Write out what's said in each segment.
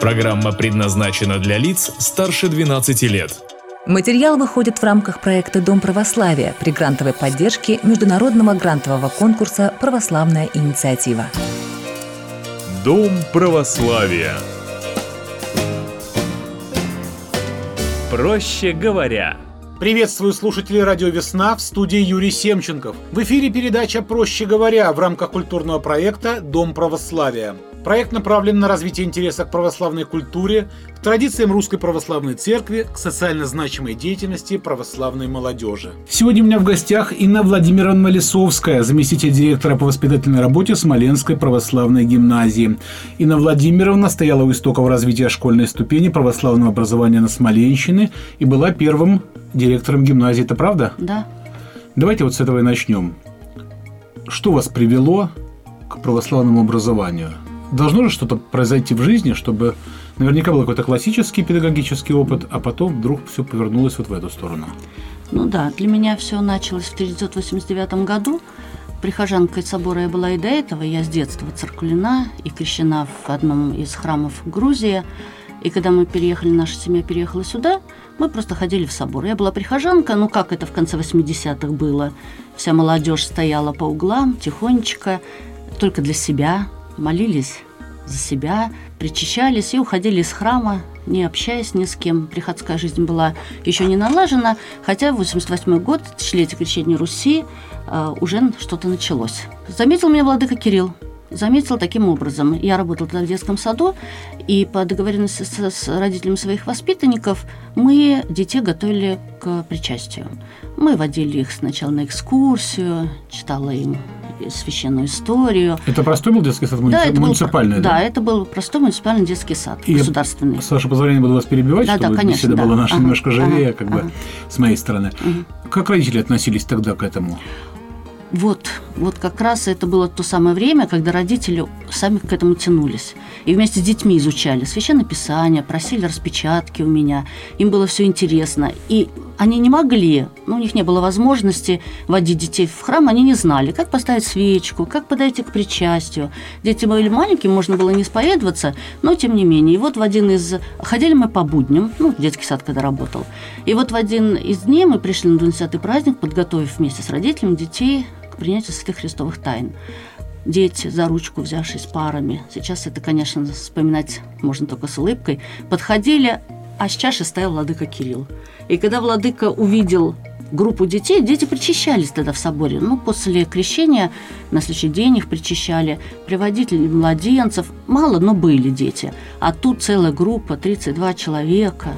Программа предназначена для лиц старше 12 лет. Материал выходит в рамках проекта «Дом православия» при грантовой поддержке Международного грантового конкурса «Православная инициатива». Дом православия. Проще говоря. Приветствую слушателей радио «Весна» в студии Юрий Семченков. В эфире передача «Проще говоря» в рамках культурного проекта «Дом православия». Проект направлен на развитие интереса к православной культуре, к традициям Русской Православной Церкви, к социально значимой деятельности православной молодежи. Сегодня у меня в гостях Инна Владимировна Лисовская, заместитель директора по воспитательной работе Смоленской Православной Гимназии. Инна Владимировна стояла у истоков развития школьной ступени православного образования на Смоленщине и была первым директором гимназии. Это правда? Да. Давайте вот с этого и начнем. Что вас привело к православному образованию? Должно же что-то произойти в жизни, чтобы наверняка был какой-то классический педагогический опыт, а потом вдруг все повернулось вот в эту сторону. Ну да, для меня все началось в 1989 году. Прихожанкой собора я была и до этого. Я с детства церкулина и крещена в одном из храмов Грузии. И когда мы переехали, наша семья переехала сюда, мы просто ходили в собор. Я была прихожанка, ну как это в конце 80-х было. Вся молодежь стояла по углам, тихонечко, только для себя, молились за себя, причащались и уходили из храма, не общаясь ни с кем. Приходская жизнь была еще не налажена, хотя в 88 год, тысячелетие крещения Руси, э, уже что-то началось. Заметил меня владыка Кирилл. Заметил таким образом. Я работала тогда в детском саду, и по договоренности с, с родителями своих воспитанников мы детей готовили к причастию. Мы водили их сначала на экскурсию, читала им священную историю. Это простой был детский сад да, это муниципальный? Был, да? да, это был простой муниципальный детский сад, И государственный. Я, с вашего позволения буду вас перебивать, да, чтобы да, конечно, беседа да. была наша ага, немножко живее, ага, как ага. бы, с моей стороны. Угу. Как родители относились тогда к этому? Вот, вот как раз это было то самое время, когда родители сами к этому тянулись. И вместе с детьми изучали Священное Писание, просили распечатки у меня. Им было все интересно. И они не могли, ну, у них не было возможности водить детей в храм, они не знали, как поставить свечку, как подойти к причастию. Дети были маленькие, можно было не исповедоваться, но тем не менее. И вот в один из... Ходили мы по будням, ну, детский сад когда работал. И вот в один из дней мы пришли на 20-й праздник, подготовив вместе с родителями детей принятия святых христовых тайн. Дети за ручку, взявшись парами, сейчас это, конечно, вспоминать можно только с улыбкой, подходили, а с чашей стоял владыка Кирилл. И когда владыка увидел группу детей, дети причащались тогда в соборе. Ну, после крещения на следующий день их причащали, приводители младенцев. Мало, но были дети. А тут целая группа, 32 человека,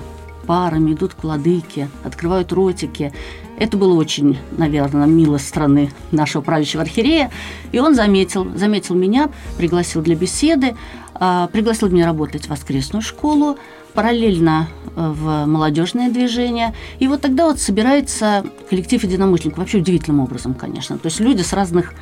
парами идут к владыке, открывают ротики. Это было очень, наверное, мило со стороны нашего правящего архиерея. И он заметил, заметил меня, пригласил для беседы, а, пригласил меня работать в воскресную школу, параллельно э, в молодежное движение. И вот тогда вот собирается коллектив единомышленников. Вообще удивительным образом, конечно. То есть люди с разных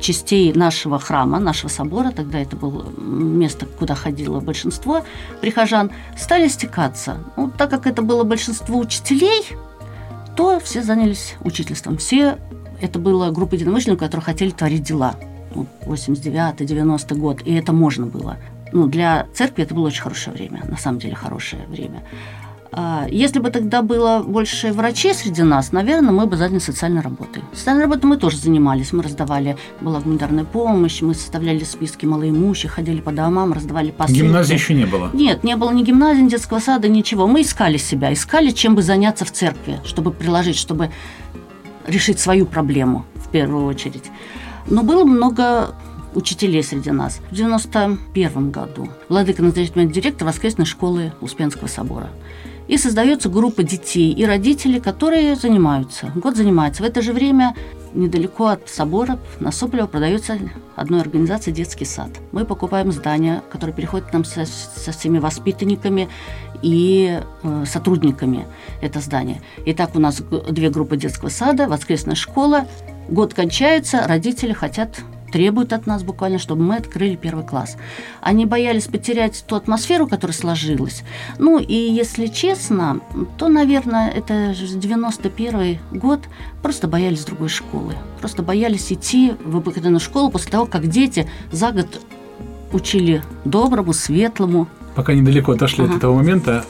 частей нашего храма, нашего собора, тогда это было место, куда ходило большинство прихожан, стали стекаться. Ну, так как это было большинство учителей, то все занялись учительством. Все это была группа единомышленников, которые хотели творить дела. 89-90 год, и это можно было. Ну, для церкви это было очень хорошее время, на самом деле хорошее время. А, если бы тогда было больше врачей среди нас, наверное, мы бы занялись социальной работой. Социальной работой мы тоже занимались. Мы раздавали, была гуманитарная помощь, мы составляли списки малоимущих, ходили по домам, раздавали посылки. Гимназии еще не было? Нет, не было ни гимназии, ни детского сада, ничего. Мы искали себя, искали, чем бы заняться в церкви, чтобы приложить, чтобы решить свою проблему в первую очередь. Но было много учителей среди нас. В 91 году Владыка назначает меня директор воскресной школы Успенского собора. И создается группа детей и родителей, которые занимаются. Год занимается. В это же время недалеко от собора на Соболева продается одной организации детский сад. Мы покупаем здание, которое переходит к нам со, со всеми воспитанниками и э, сотрудниками это здание. Итак, у нас две группы детского сада, воскресная школа. Год кончается, родители хотят требуют от нас буквально, чтобы мы открыли первый класс. Они боялись потерять ту атмосферу, которая сложилась. Ну и если честно, то, наверное, это 91 год, просто боялись другой школы. Просто боялись идти в обыкновенную школу после того, как дети за год учили доброму, светлому, Пока недалеко отошли Ага. от этого момента,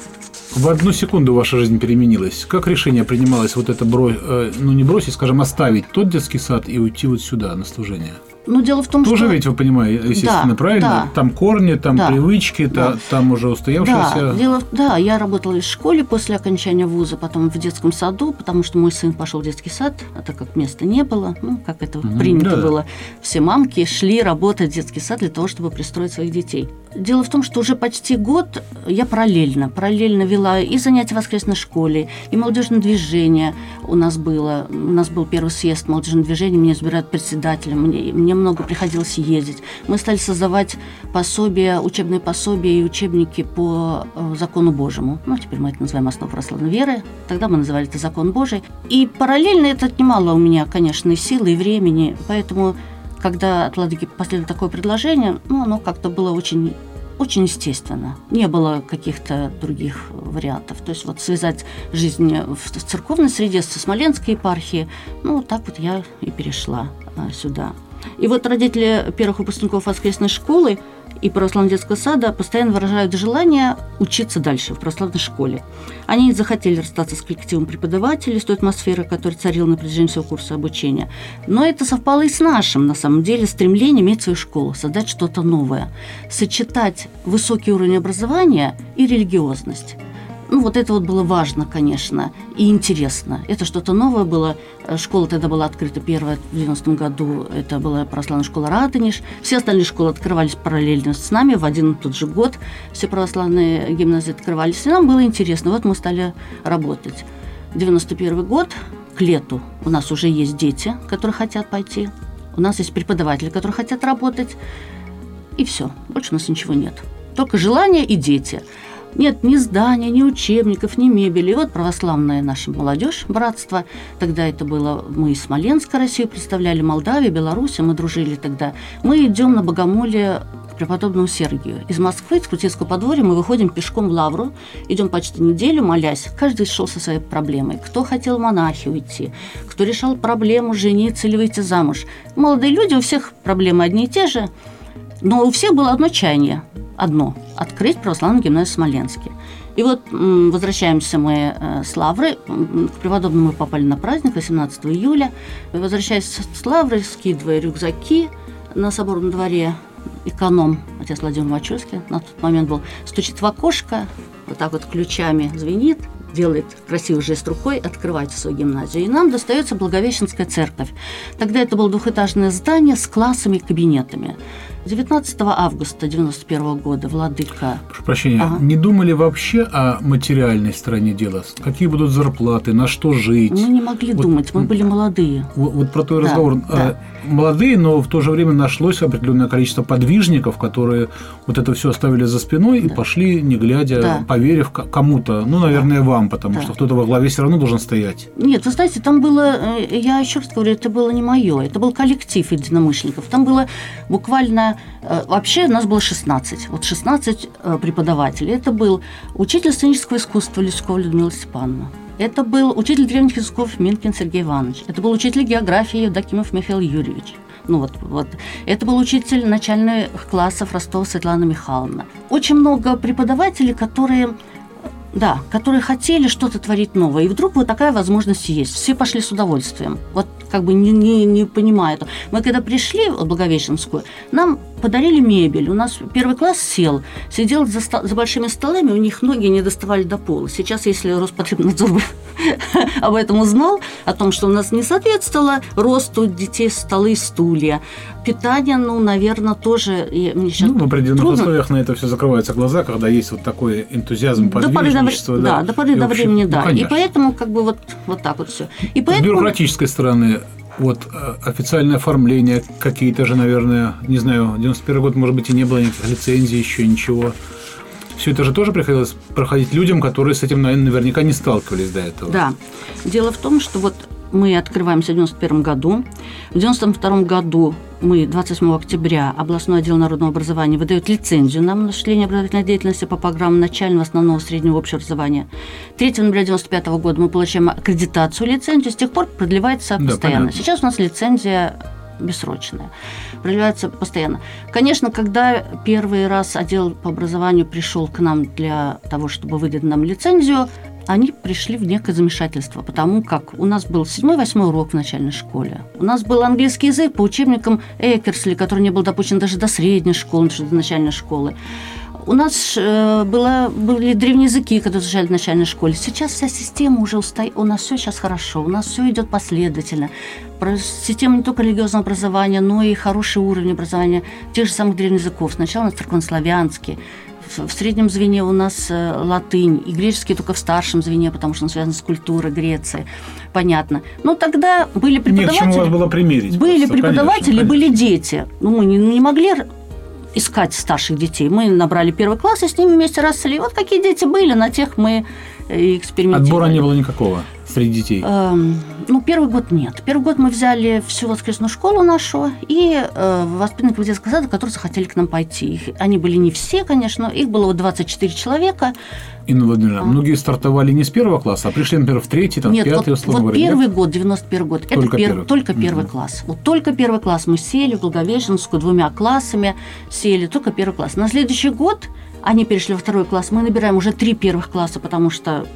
в одну секунду ваша жизнь переменилась. Как решение принималось вот это, бро... э, ну не бросить, скажем, оставить тот детский сад и уйти вот сюда на служение? Ну, дело в том, Тоже что... ведь вы понимаете, естественно, Да, правильно? да. Там корни, там Да. привычки, та- Да. там уже Да, устоявшиеся. дело, в- да, я работала и в школе после окончания вуза, потом в детском саду, потому что мой сын пошел в детский сад, а так как места не было, ну, как это Мгм, принято да-да. было, все мамки шли работать в детский сад для того, чтобы пристроить своих детей. Дело в том, что уже почти год я параллельно, параллельно вела и занятия в воскресной школе, и молодежное движение у нас было. У нас был первый съезд молодежного движения, меня избирают председателем, мне, мне много приходилось ездить. Мы стали создавать пособия, учебные пособия и учебники по э, закону Божьему. Ну, теперь мы это называем основу православной веры. Тогда мы называли это закон Божий. И параллельно это отнимало у меня, конечно, и силы, и времени. Поэтому, когда от Ладыги последовало такое предложение, ну, оно как-то было очень очень естественно. Не было каких-то других вариантов. То есть вот связать жизнь в церковной среде со Смоленской епархией, ну, так вот я и перешла а, сюда. И вот родители первых выпускников воскресной школы и православного детского сада постоянно выражают желание учиться дальше в православной школе. Они не захотели расстаться с коллективом преподавателей, с той атмосферой, которая царила на протяжении всего курса обучения. Но это совпало и с нашим, на самом деле, стремлением иметь свою школу, создать что-то новое, сочетать высокий уровень образования и религиозность. Ну, вот это вот было важно, конечно, и интересно. Это что-то новое было. Э, Школа тогда была открыта первая в 90-м году. Это была православная школа Радонеж. Все остальные школы открывались параллельно с нами в один и тот же год. Все православные гимназии открывались. И нам было интересно. Вот мы стали работать. 91 год, к лету, у нас уже есть дети, которые хотят пойти. У нас есть преподаватели, которые хотят работать. И все. Больше у нас ничего нет. Только желание и дети. Нет ни здания, ни учебников, ни мебели. И вот православная наша молодежь, братство. Тогда это было мы из Смоленска Россию представляли, Молдавию, Беларусь, мы дружили тогда. Мы идем на богомолие к преподобному Сергию. Из Москвы, из Крутецкого подворья мы выходим пешком в Лавру, идем почти неделю, молясь. Каждый шел со своей проблемой. Кто хотел монахи уйти, кто решал проблему жениться или выйти замуж. Молодые люди, у всех проблемы одни и те же, но у всех было одно чаяние, одно – открыть православную гимназию в Смоленске. И вот возвращаемся мы э, с Лавры, к преподобному мы попали на праздник 18 июля. Возвращаясь с Лавры, скидывая рюкзаки на соборном дворе, эконом, отец Владимир Мачульский на тот момент был, стучит в окошко, вот так вот ключами звенит, делает красивый жест рукой, открывайте свою гимназию. И нам достается Благовещенская церковь. Тогда это было двухэтажное здание с классами и кабинетами. 19 августа 91 года владыка Прошу прощения, Ага. не думали вообще о материальной стороне дела? Какие будут зарплаты, на что жить? мы не могли Вот, думать, мы были молодые. Вот, вот про твой Да, разговор. да. А, Молодые, но в то же время нашлось определенное количество подвижников, которые вот это все оставили за спиной и Да. пошли, не глядя, Да. поверив ко- кому-то. Ну, наверное, вам, потому Да. что кто-то во главе все равно должен стоять. Нет, вы знаете, там было, э, я еще раз говорю, это было не мое, это был коллектив единомышленников. Там было буквально, э, вообще нас было 16, вот 16 э, преподавателей. Это был учитель сценического искусства Лескова Людмила Степановна. Это был учитель древних языков Минкин Сергей Иванович. Это был учитель географии Евдокимов Михаил Юрьевич. Ну вот, вот. Это был учитель начальных классов Ростова Светлана Михайловна. Очень много преподавателей, которые да, которые хотели что-то творить новое. И вдруг вот такая возможность есть. Все пошли с удовольствием. Вот как бы не, не, не понимая этого. Мы когда пришли в Благовещенскую, нам подарили мебель. У нас первый класс сел, сидел за, ста- за большими столами, у них ноги не доставали до пола. Сейчас, если Роспотребнадзор бы об этом узнал, о том, что у нас не соответствовало росту детей столы и стулья, питание, ну, наверное, тоже... и мне щас Ну, в определенных трудно. условиях на это все закрываются глаза, когда есть вот такой энтузиазм, До поры до, вре- да, до поры И до времени, ну, да. и конечно. поэтому как бы вот, вот так вот все. И С поэтому... бюрократической стороны, вот э, официальное оформление, какие-то же, наверное, не знаю, 91 год, может быть, и не было никаких лицензий, еще ничего. Все это же тоже приходилось проходить людям, которые с этим, наверное, наверняка не сталкивались до этого. Да. Дело в том, что вот мы открываемся в 91 году. В 92 году мы 27 октября областной отдел народного образования выдает лицензию нам на осуществление образовательной деятельности по программам начального, основного, среднего общего образования. 3 ноября 95 года мы получаем аккредитацию лицензию, с тех пор продлевается Да, постоянно. понятно. Сейчас у нас лицензия бессрочная, продлевается постоянно. Конечно, когда первый раз отдел по образованию пришел к нам для того, чтобы выдать нам лицензию, они пришли в некое замешательство, потому как у нас был седьмой-восьмой урок в начальной школе. У нас был английский язык по учебникам Экерсли, который не был допущен даже до средней школы, до начальной школы. У нас э, было, были древние языки, которые изучали в начальной школе. Сейчас вся система уже устоит. У нас все сейчас хорошо, у нас все идет последовательно. Система не только религиозного образования, но и хороший уровень образования тех же самых древних языков. Сначала у нас церковнославянский, в среднем звене у нас э, латынь, и греческий только в старшем звене, потому что он связан с культурой Греции. Понятно. Но тогда были преподаватели... Нет, у вас было примерить. Были просто, преподаватели, конечно, были дети. Ну, мы не, не могли искать старших детей. Мы набрали первый класс и с ними вместе росли. Вот какие дети были, на тех мы э, экспериментировали. Отбора не было никакого среди детей? Эм, ну, первый год нет. Первый год мы взяли всю воскресную школу нашу и э, воспитанников детского сада, которые захотели к нам пойти. Их, они были не все, конечно, их было вот 24 человека. Инна Владимировна, а. многие стартовали не с первого класса, а пришли, например, в третий, там, нет, в пятый, вот, условно вот говоря. первый нет? год, 91 год, только это первый, только первый mm-hmm. класс. Вот только первый класс мы сели в Благовещенскую двумя классами, сели, только первый класс. На следующий год они перешли во второй класс, мы набираем уже три первых класса, потому что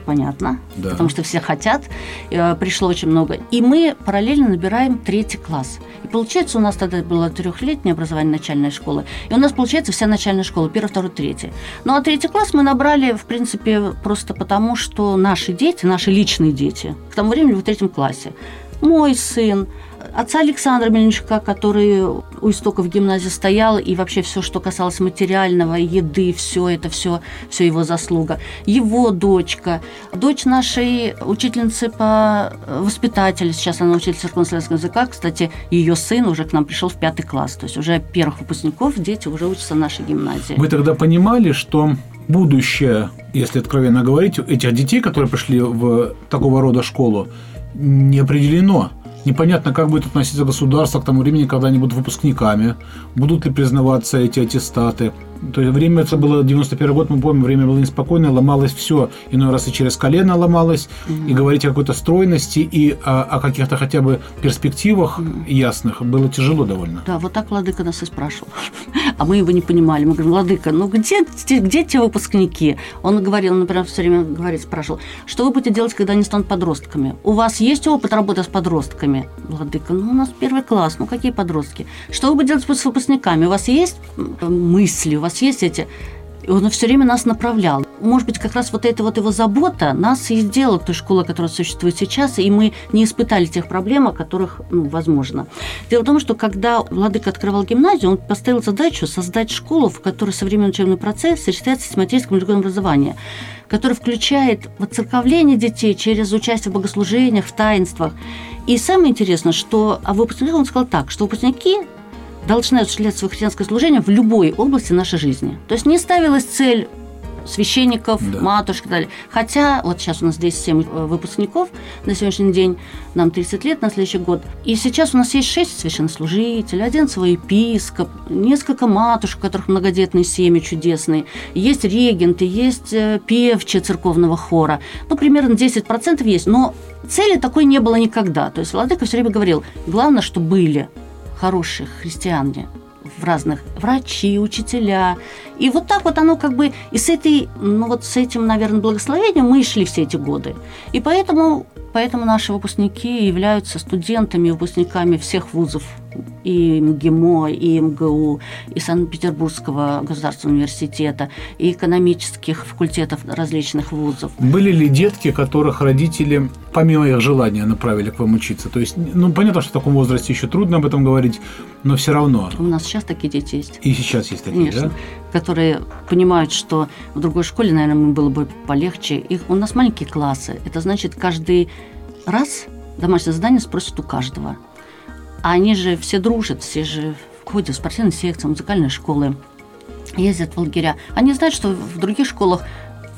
понятно, да. потому что все хотят, э, пришло очень много. И мы параллельно набираем третий класс. И получается, у нас тогда было трехлетнее образование начальной школы, и у нас получается вся начальная школа, первый, второй, третий. Ну а третий класс мы набрали, в принципе, просто потому, что наши дети, наши личные дети, к тому времени в третьем классе, мой сын, отца Александра Мельничука, который у истоков гимназии стоял, и вообще все, что касалось материального, еды, все это, все, все его заслуга. Его дочка, дочь нашей учительницы по воспитателю, сейчас она учитель церковно-славянского языка, кстати, ее сын уже к нам пришел в пятый класс, то есть уже первых выпускников дети уже учатся в нашей гимназии. Вы тогда понимали, что будущее, если откровенно говорить, этих детей, которые пришли в такого рода школу, не определено. Непонятно, как будет относиться государство к тому времени, когда они будут выпускниками, будут ли признаваться эти аттестаты. То есть время это было 91 год, мы помним, время было неспокойное, ломалось все, иной раз и через колено ломалось, mm-hmm. и говорить о какой-то стройности и о, о каких-то хотя бы перспективах mm-hmm. ясных было тяжело довольно. Да, вот так Владыка нас и спрашивал. А мы его не понимали. Мы говорим, Владыка, ну где, где те выпускники? Он говорил, например, все время говорит, спрашивал, что вы будете делать, когда они станут подростками? У вас есть опыт работы с подростками? Владыка, ну у нас первый класс, ну какие подростки? Что вы будете делать с выпускниками? У вас есть мысли, у вас вас есть эти он все время нас направлял. Может быть, как раз вот эта вот его забота нас и сделала той школой, которая существует сейчас, и мы не испытали тех проблем, о которых, ну, возможно. Дело в том, что когда Владыка открывал гимназию, он поставил задачу создать школу, в которой современный учебный процесс сочетается с систематическим религиозным образованием который включает воцерковление детей через участие в богослужениях, в таинствах. И самое интересное, что о выпускниках он сказал так, что выпускники должны осуществлять свое христианское служение в любой области нашей жизни. То есть не ставилась цель священников, да. матушек и так далее. Хотя вот сейчас у нас здесь 7 э, выпускников на сегодняшний день, нам 30 лет на следующий год. И сейчас у нас есть 6 священнослужителей, один свой епископ, несколько матушек, у которых многодетные семьи чудесные. Есть регенты, есть э, певчи церковного хора. Ну, примерно 10% есть. Но цели такой не было никогда. То есть Владыка все время говорил, главное, что были хороших христиане в разных врачи, учителя. И вот так вот оно как бы и с этой, ну вот с этим, наверное, благословением мы и шли все эти годы. И поэтому, поэтому наши выпускники являются студентами, выпускниками всех вузов и МГИМО, и МГУ, и Санкт-Петербургского государственного университета, и экономических факультетов различных вузов. Были ли детки, которых родители, помимо их желания, направили к вам учиться? То есть, ну, понятно, что в таком возрасте еще трудно об этом говорить, но все равно. У нас сейчас такие дети есть. И сейчас есть такие, Конечно. да? Которые понимают, что в другой школе, наверное, им было бы полегче. Их, у нас маленькие классы. Это значит, каждый раз домашнее задание спросят у каждого – а они же все дружат, все же ходят в спортивные секции, музыкальные школы, ездят в лагеря. Они знают, что в других школах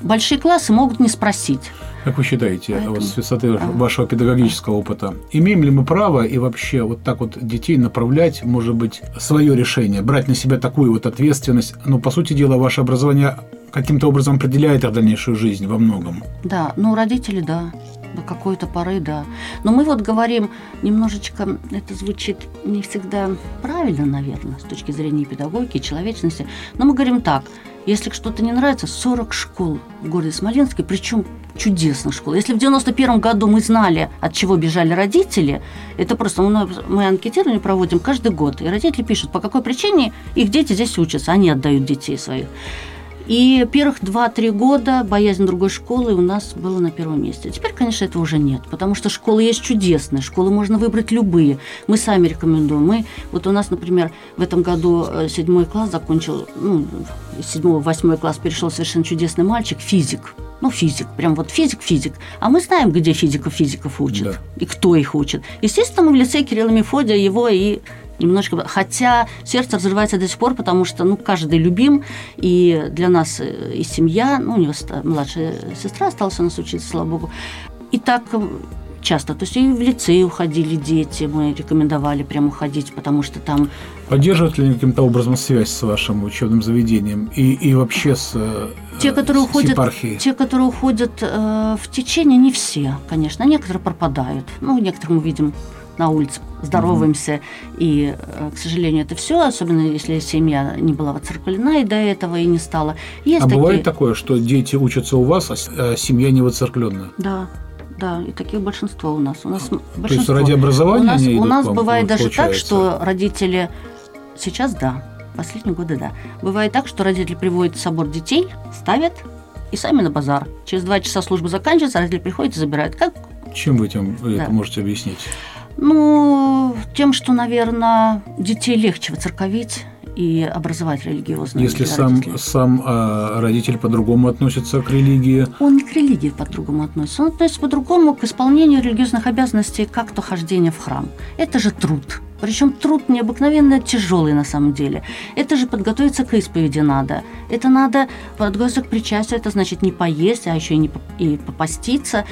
большие классы могут не спросить. Как вы считаете, Поэтому... вот с высоты вашего педагогического опыта, имеем ли мы право и вообще вот так вот детей направлять, может быть, свое решение, брать на себя такую вот ответственность? Ну, по сути дела, ваше образование каким-то образом определяет их дальнейшую жизнь во многом. Да, ну, родители, да до какой-то поры, да. Но мы вот говорим немножечко, это звучит не всегда правильно, наверное, с точки зрения педагогики, человечности, но мы говорим так – если что-то не нравится, 40 школ в городе Смоленске, причем чудесных школ. Если в 91 году мы знали, от чего бежали родители, это просто мы, мы анкетирование проводим каждый год, и родители пишут, по какой причине их дети здесь учатся, они отдают детей своих. И первых 2-3 года боязнь другой школы у нас была на первом месте. Теперь, конечно, этого уже нет, потому что школы есть чудесные, школы можно выбрать любые. Мы сами рекомендуем. Мы, вот у нас, например, в этом году э, седьмой класс закончил, ну, седьмой, восьмой класс перешел совершенно чудесный мальчик, физик. Ну, физик, прям вот физик-физик. А мы знаем, где физиков-физиков учат да. и кто их учит. Естественно, мы в лице Кирилла Мефодия его и немножко... Хотя сердце разрывается до сих пор, потому что, ну, каждый любим, и для нас э, и семья, ну, у него младшая сестра осталась у нас учиться, слава богу. И так часто. То есть и в лицей уходили дети, мы рекомендовали прямо уходить, потому что там... Поддерживают ли каким-то образом связь с вашим учебным заведением и, и вообще с те, которые уходят, епархией? Те, которые уходят э, в течение, не все, конечно. Некоторые пропадают. Ну, некоторые мы видим на улице, здороваемся, угу. и, э, к сожалению, это все, особенно если семья не была воцерквлена и до этого и не стала. Есть а такие... бывает такое, что дети учатся у вас, а семья не воцерквленная? Да, да, и таких большинство у нас. У нас большинство. То есть ради образования у нас, у нас бывает даже так, что родители сейчас да, последние годы да. Бывает так, что родители приводят в собор детей, ставят и сами на базар. Через два часа служба заканчивается, родители приходят и забирают. Как чем вы этим да. это можете объяснить? Ну, тем, что, наверное, детей легче выцерковить и образовать религиозно. Если сам, сам э, родитель по-другому относится к религии? Он не к религии по-другому относится. Он относится по-другому к исполнению религиозных обязанностей, как то хождение в храм. Это же труд. Причем труд необыкновенно тяжелый на самом деле. Это же подготовиться к исповеди надо. Это надо подготовиться к причастию, это значит не поесть, а еще и, не, и попаститься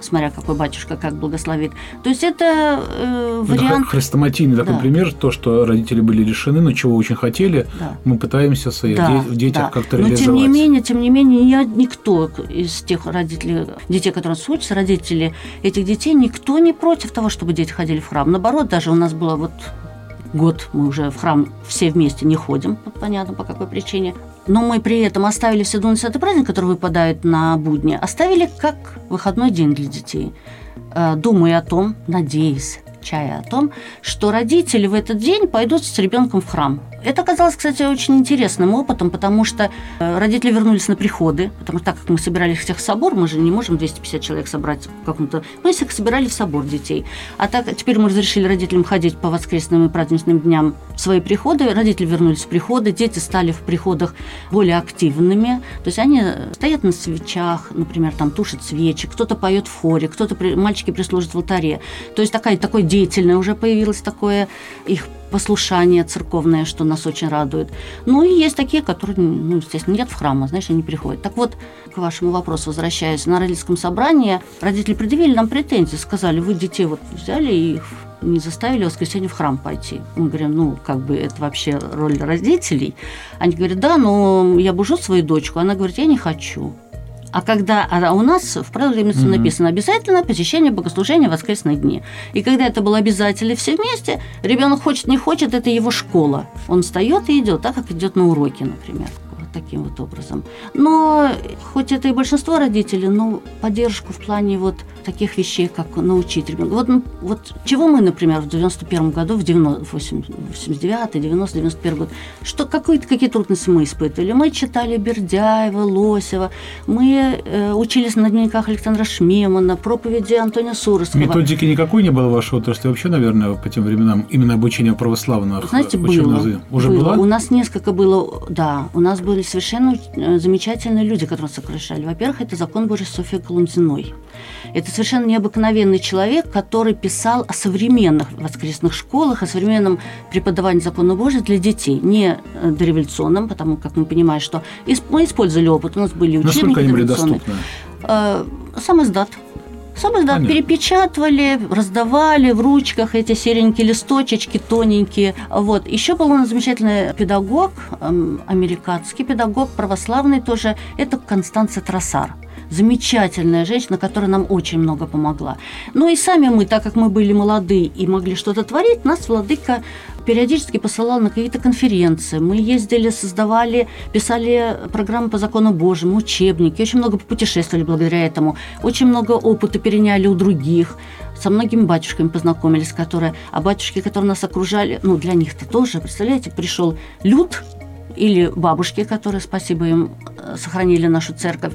смотря какой батюшка как благословит. То есть это э, вариант... Это хрестоматийный такой да. пример, то, что родители были лишены, но чего очень хотели, да. мы пытаемся в своих да, в детях да. как-то реализовать. Но тем не менее, тем не менее, никто из тех родителей, детей, которые учатся, родители этих детей, никто не против того, чтобы дети ходили в храм. Наоборот, даже у нас было вот год мы уже в храм все вместе не ходим, понятно по какой причине. Но мы при этом оставили все 20 праздник, который выпадает на будни, оставили как выходной день для детей. Э, думая о том, надеясь, чая о том, что родители в этот день пойдут с ребенком в храм. Это оказалось, кстати, очень интересным опытом, потому что э, родители вернулись на приходы, потому что так как мы собирались всех в собор, мы же не можем 250 человек собрать в каком-то... Мы всех собирали в собор детей. А так теперь мы разрешили родителям ходить по воскресным и праздничным дням в свои приходы. Родители вернулись в приходы, дети стали в приходах более активными. То есть они стоят на свечах, например, там тушат свечи, кто-то поет в хоре, кто-то, мальчики прислужат в алтаре. То есть такая, такое деятельное уже появилось такое их послушание церковное, что нас очень радует. Ну и есть такие, которые, ну, естественно, нет в храма, знаешь, они приходят. Так вот, к вашему вопросу возвращаясь, на родительском собрании родители предъявили нам претензии, сказали, вы детей вот взяли и не заставили в воскресенье в храм пойти. Мы говорим, ну, как бы это вообще роль родителей. Они говорят, да, но я бужу свою дочку. Она говорит, я не хочу. А когда а у нас в правилах mm-hmm. написано обязательно посещение богослужения в воскресные дни. И когда это было обязательно все вместе, ребенок хочет, не хочет, это его школа. Он встает и идет, так как идет на уроки, например таким вот образом. Но хоть это и большинство родителей, но поддержку в плане вот таких вещей, как научить ребенка. Вот, вот чего мы, например, в 91 году, в 89 90 91 год, что какие-то какие трудности мы испытывали? Мы читали Бердяева, Лосева, мы э, учились на дневниках Александра Шмемана, проповеди Антония Суровского. Методики никакой не было в вашей отрасли вообще, наверное, по тем временам, именно обучение православных Знаете, было, Уже было. было? У нас несколько было, да, у нас были совершенно э, замечательные люди, которые сокращали. Во-первых, это закон Божий Софьи Колумзиной. Это совершенно необыкновенный человек, который писал о современных воскресных школах, о современном преподавании закона Божия для детей, не э, дореволюционном, потому как мы понимаем, что мы использовали опыт, у нас были учебники Насколько им были доступны? Э, сам издат. Издат Понятно. перепечатывали, раздавали в ручках эти серенькие листочечки тоненькие. Вот. Еще был нас замечательный педагог, эм, американский педагог, православный тоже, это Констанция Тросар замечательная женщина, которая нам очень много помогла. Ну и сами мы, так как мы были молоды и могли что-то творить, нас владыка периодически посылал на какие-то конференции. Мы ездили, создавали, писали программы по закону Божьему, учебники. Очень много путешествовали благодаря этому. Очень много опыта переняли у других. Со многими батюшками познакомились, которые... А батюшки, которые нас окружали, ну, для них-то тоже, представляете, пришел люд или бабушки, которые, спасибо им, э, сохранили нашу церковь,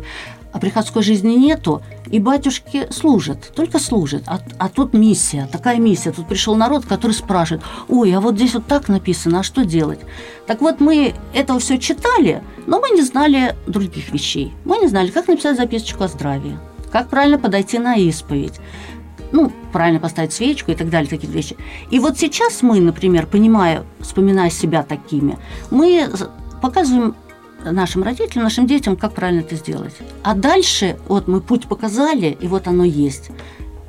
а приходской жизни нету, и батюшки служат, только служат. А, а тут миссия, такая миссия. Тут пришел народ, который спрашивает, ой, а вот здесь вот так написано, а что делать? Так вот, мы этого все читали, но мы не знали других вещей. Мы не знали, как написать записочку о здравии, как правильно подойти на исповедь, ну, правильно поставить свечку и так далее, такие вещи. И вот сейчас мы, например, понимая, вспоминая себя такими, мы показываем нашим родителям, нашим детям, как правильно это сделать. А дальше, вот мы путь показали, и вот оно есть.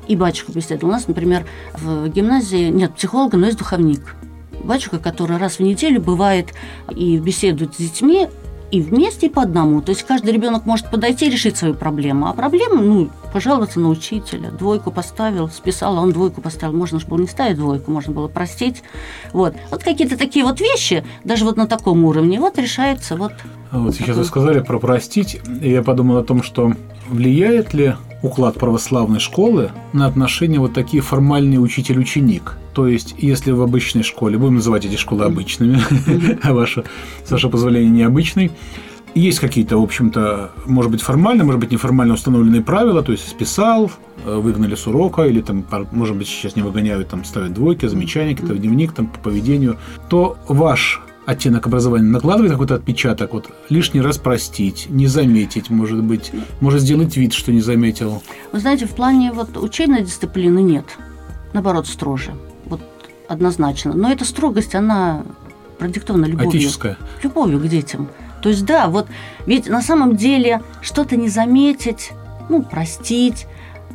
И батюшка беседовал. У нас, например, в гимназии нет психолога, но есть духовник. Батюшка, который раз в неделю бывает и беседует с детьми, и вместе, и по одному. То есть каждый ребенок может подойти и решить свою проблему. А проблема, ну, пожаловаться на учителя. Двойку поставил, списал, а он двойку поставил. Можно же было не ставить двойку, можно было простить. Вот. Вот какие-то такие вот вещи, даже вот на таком уровне, вот решается вот А Вот сейчас вы сказали про простить, и я подумал о том, что влияет ли уклад православной школы на отношения вот такие формальные учитель-ученик. То есть, если в обычной школе, будем называть эти школы обычными, а ваша, с вашего позволения, необычной, есть какие-то, в общем-то, может быть, формально, может быть, неформально установленные правила, то есть списал, э, выгнали с урока, или там, может быть, сейчас не выгоняют, там ставят двойки, замечания, какие-то в дневник там по поведению, то ваш оттенок образования накладывает какой-то отпечаток, вот лишний раз простить, не заметить, может быть, может сделать вид, что не заметил. Вы знаете, в плане вот учебной дисциплины нет. Наоборот, строже. Вот однозначно. Но эта строгость, она продиктована любовью. Отеческая. Любовью к детям. То есть, да, вот ведь на самом деле что-то не заметить, ну, простить,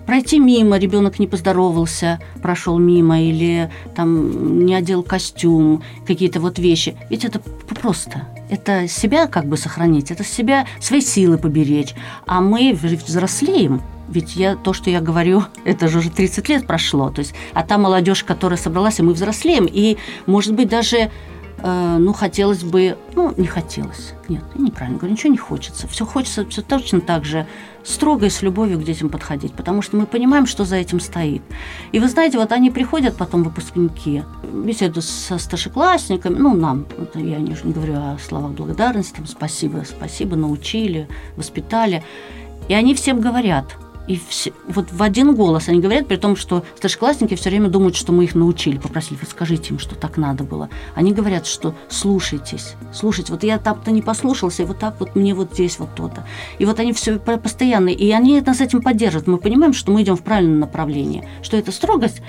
пройти мимо, ребенок не поздоровался, прошел мимо, или там не одел костюм, какие-то вот вещи. Ведь это просто. Это себя как бы сохранить, это себя, свои силы поберечь. А мы взрослеем, ведь я, то, что я говорю, это же уже 30 лет прошло. То есть, а та молодежь, которая собралась, и мы взрослеем. И, может быть, даже э, ну, хотелось бы, ну, не хотелось. Нет, неправильно говорю, ничего не хочется. Все хочется все точно так же строго и с любовью к детям подходить, потому что мы понимаем, что за этим стоит. И вы знаете, вот они приходят потом, выпускники, беседуют со старшеклассниками, ну, нам, это я не, не говорю о словах благодарности, там, спасибо, спасибо, научили, воспитали. И они всем говорят – и все, вот в один голос они говорят, при том, что старшеклассники все время думают, что мы их научили, попросили, вы скажите им, что так надо было. Они говорят, что слушайтесь, слушайте. Вот я там-то не послушался, и вот так вот мне вот здесь вот то-то. И вот они все постоянно, и они нас этим поддерживают. Мы понимаем, что мы идем в правильном направлении, что эта строгость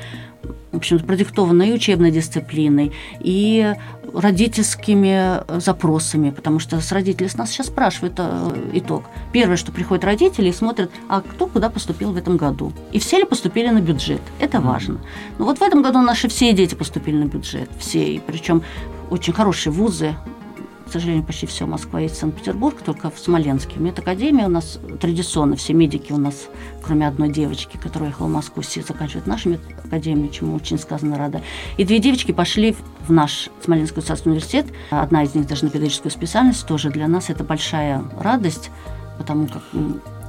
в общем-то, продиктована и учебной дисциплиной, и родительскими запросами, потому что с родителей с нас сейчас спрашивают э, итог. Первое, что приходят родители и смотрят, а кто куда поступил в этом году. И все ли поступили на бюджет. Это важно. Ну вот в этом году наши все дети поступили на бюджет. Все. И причем очень хорошие вузы, к сожалению, почти все Москва есть Санкт-Петербург, только в Смоленске. Медакадемия у нас традиционно, все медики у нас, кроме одной девочки, которая ехала в Москву, все заканчивают нашу медакадемию, чему очень сказано рада. И две девочки пошли в наш Смоленский государственный университет. Одна из них даже на педагогическую специальность. Тоже для нас это большая радость, потому как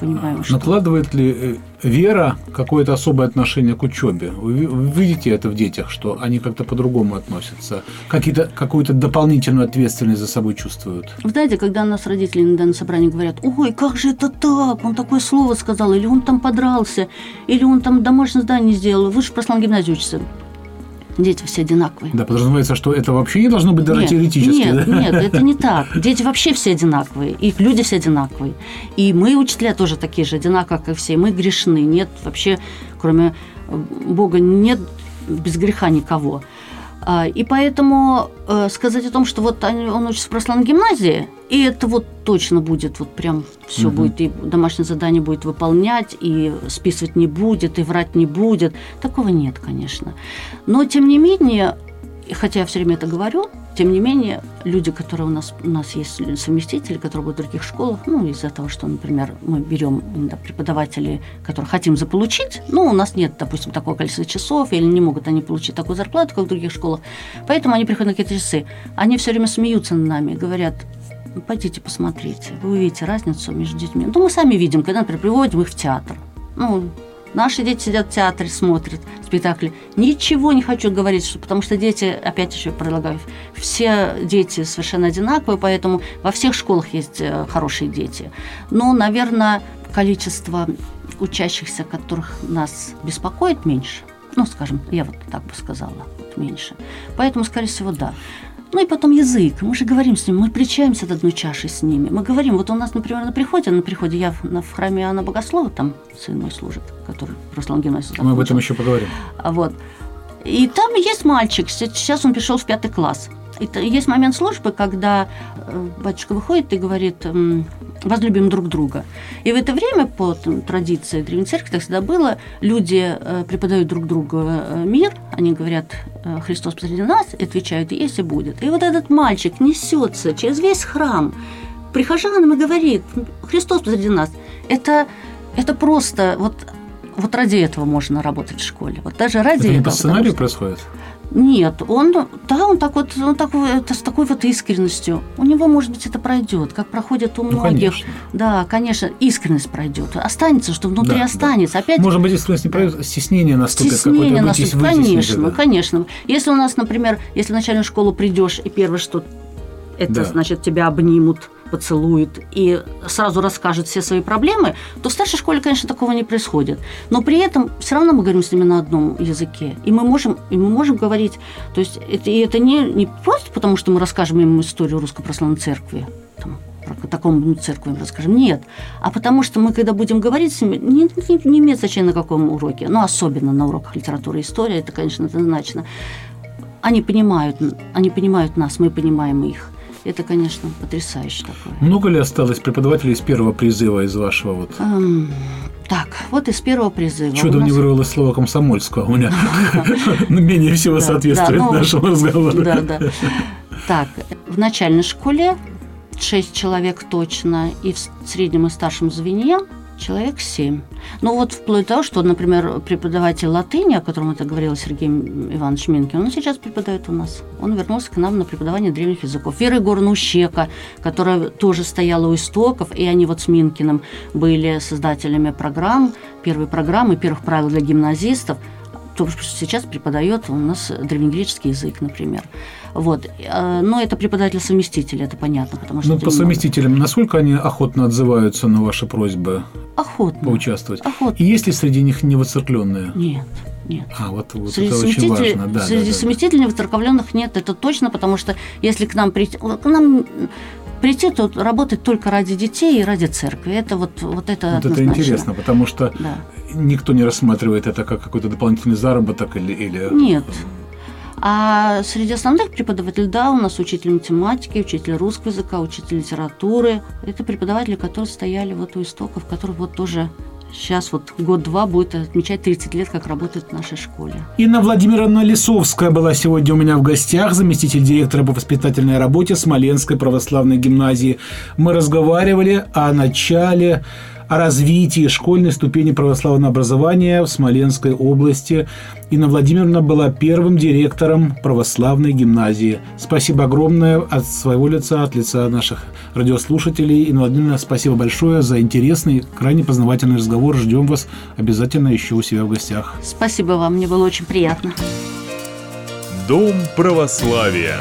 понимаем, что... Накладывает ли э, вера какое-то особое отношение к учебе? Вы, вы видите это в детях, что они как-то по-другому относятся, какие-то, какую-то дополнительную ответственность за собой чувствуют? Вы знаете, когда нас родители иногда на собрании говорят, ой, как же это так, он такое слово сказал, или он там подрался, или он там домашнее задание сделал, вы же в прошлом гимназии учится. Дети все одинаковые. Да, подразумевается, что это вообще не должно быть даже нет, теоретически. Нет, да? нет, это не так. Дети вообще все одинаковые, их люди все одинаковые. И мы, учителя, тоже такие же, одинаковые, как все. Мы грешны. Нет вообще, кроме Бога, нет без греха никого. А, и поэтому э, сказать о том, что вот он учится в православной гимназии, и это вот точно будет, вот прям все угу. будет, и домашнее задание будет выполнять, и списывать не будет, и врать не будет. Такого нет, конечно. Но, тем не менее, хотя я все время это говорю, тем не менее, люди, которые у нас, у нас есть совместители, которые будут в других школах, ну, из-за того, что, например, мы берем да, преподавателей, которых хотим заполучить, ну, у нас нет, допустим, такого количества часов, или не могут они получить такую зарплату, как в других школах, поэтому они приходят на какие-то часы. Они все время смеются над нами, говорят, «Ну, пойдите посмотрите, вы увидите разницу между детьми. Ну, мы сами видим, когда, например, приводим их в театр. Ну, Наши дети сидят в театре, смотрят спектакли. Ничего не хочу говорить, что, потому что дети, опять еще предлагаю, все дети совершенно одинаковые, поэтому во всех школах есть э, хорошие дети. Но, наверное, количество учащихся, которых нас беспокоит, меньше. Ну, скажем, я вот так бы сказала, меньше. Поэтому, скорее всего, да. Ну и потом язык. Мы же говорим с ним, мы причаемся от одной чаши с ними. Мы говорим, вот у нас, например, на приходе, на приходе я в, на, в храме Анна Богослова, там сын мой служит, который Руслан гимназию Мы об этом еще поговорим. Вот. И там есть мальчик, сейчас он пришел в пятый класс. Это есть момент службы, когда э, батюшка выходит и говорит, возлюбим друг друга. И в это время, по традиции Древней Церкви, так всегда было, люди э, преподают друг другу э, мир, они говорят, Христос посреди нас, и отвечают, есть и будет. И вот этот мальчик несется через весь храм прихожанам и говорит, Христос посреди нас. Это, это просто вот вот ради этого можно работать в школе. Вот даже ради это этого. Не по сценарию что... происходит? Нет, он, да, он так вот, он такой, это с такой вот искренностью. У него, может быть, это пройдет, как проходит у ну, многих. Конечно. Да, конечно, искренность пройдет. Останется, что внутри да, останется. Да. Опять. Может быть, искренность не пройдет, стеснение наступит. Стеснение наступит, конечно, да. конечно. Если у нас, например, если в начальную школу придешь и первое, что это да. значит тебя обнимут поцелует и сразу расскажет все свои проблемы, то в старшей школе, конечно, такого не происходит. Но при этом все равно мы говорим с ними на одном языке. И мы можем, и мы можем говорить, то есть это, и это не, не просто потому, что мы расскажем им историю Русской Православной Церкви, там, про такому церкви расскажем. Нет. А потому что мы, когда будем говорить с ними, не, не, не имеет значения на каком уроке, но особенно на уроках литературы и истории, это, конечно, однозначно. Они понимают, они понимают нас, мы понимаем их. Это, конечно, потрясающе такое. Много ли осталось преподавателей из первого призыва из вашего вот? Эм, так, вот из первого призыва. Чудом нас... не вырвалось слово комсомольского. У меня менее всего соответствует ну, нашему разговору. Да, да. Так, в начальной школе 6 человек точно, и в среднем и старшем звене человек семь. Ну вот вплоть до того, что, например, преподаватель латыни, о котором это говорил Сергей Иванович Минкин, он сейчас преподает у нас. Он вернулся к нам на преподавание древних языков. Вера Егоровна которая тоже стояла у истоков, и они вот с Минкиным были создателями программ, первой программы, первых правил для гимназистов – то сейчас преподает у нас древнегреческий язык, например. Вот. Э, но это преподаватель-совместитель, это понятно. Потому что ну, по совместителям, насколько они охотно отзываются на ваши просьбы охотно. поучаствовать? Охотно. И есть ли среди них невоцеркленные? Нет. Нет. А, вот, вот среди это очень важно. Да, среди да, совместителей да. нет, это точно, потому что если к нам прийти, к нам прийти тут работать только ради детей и ради церкви. Это вот, вот это Вот это интересно, потому что да. никто не рассматривает это как какой-то дополнительный заработок или... или... Нет. А среди основных преподавателей, да, у нас учитель математики, учитель русского языка, учитель литературы. Это преподаватели, которые стояли вот у истоков, которые вот тоже Сейчас вот год-два будет отмечать 30 лет, как работает в нашей школе. Инна Владимировна Лисовская была сегодня у меня в гостях, заместитель директора по воспитательной работе Смоленской православной гимназии. Мы разговаривали о начале о развитии школьной ступени православного образования в Смоленской области. Инна Владимировна была первым директором православной гимназии. Спасибо огромное от своего лица, от лица наших радиослушателей. Инна Владимировна, спасибо большое за интересный, крайне познавательный разговор. Ждем вас обязательно еще у себя в гостях. Спасибо вам, мне было очень приятно. Дом православия.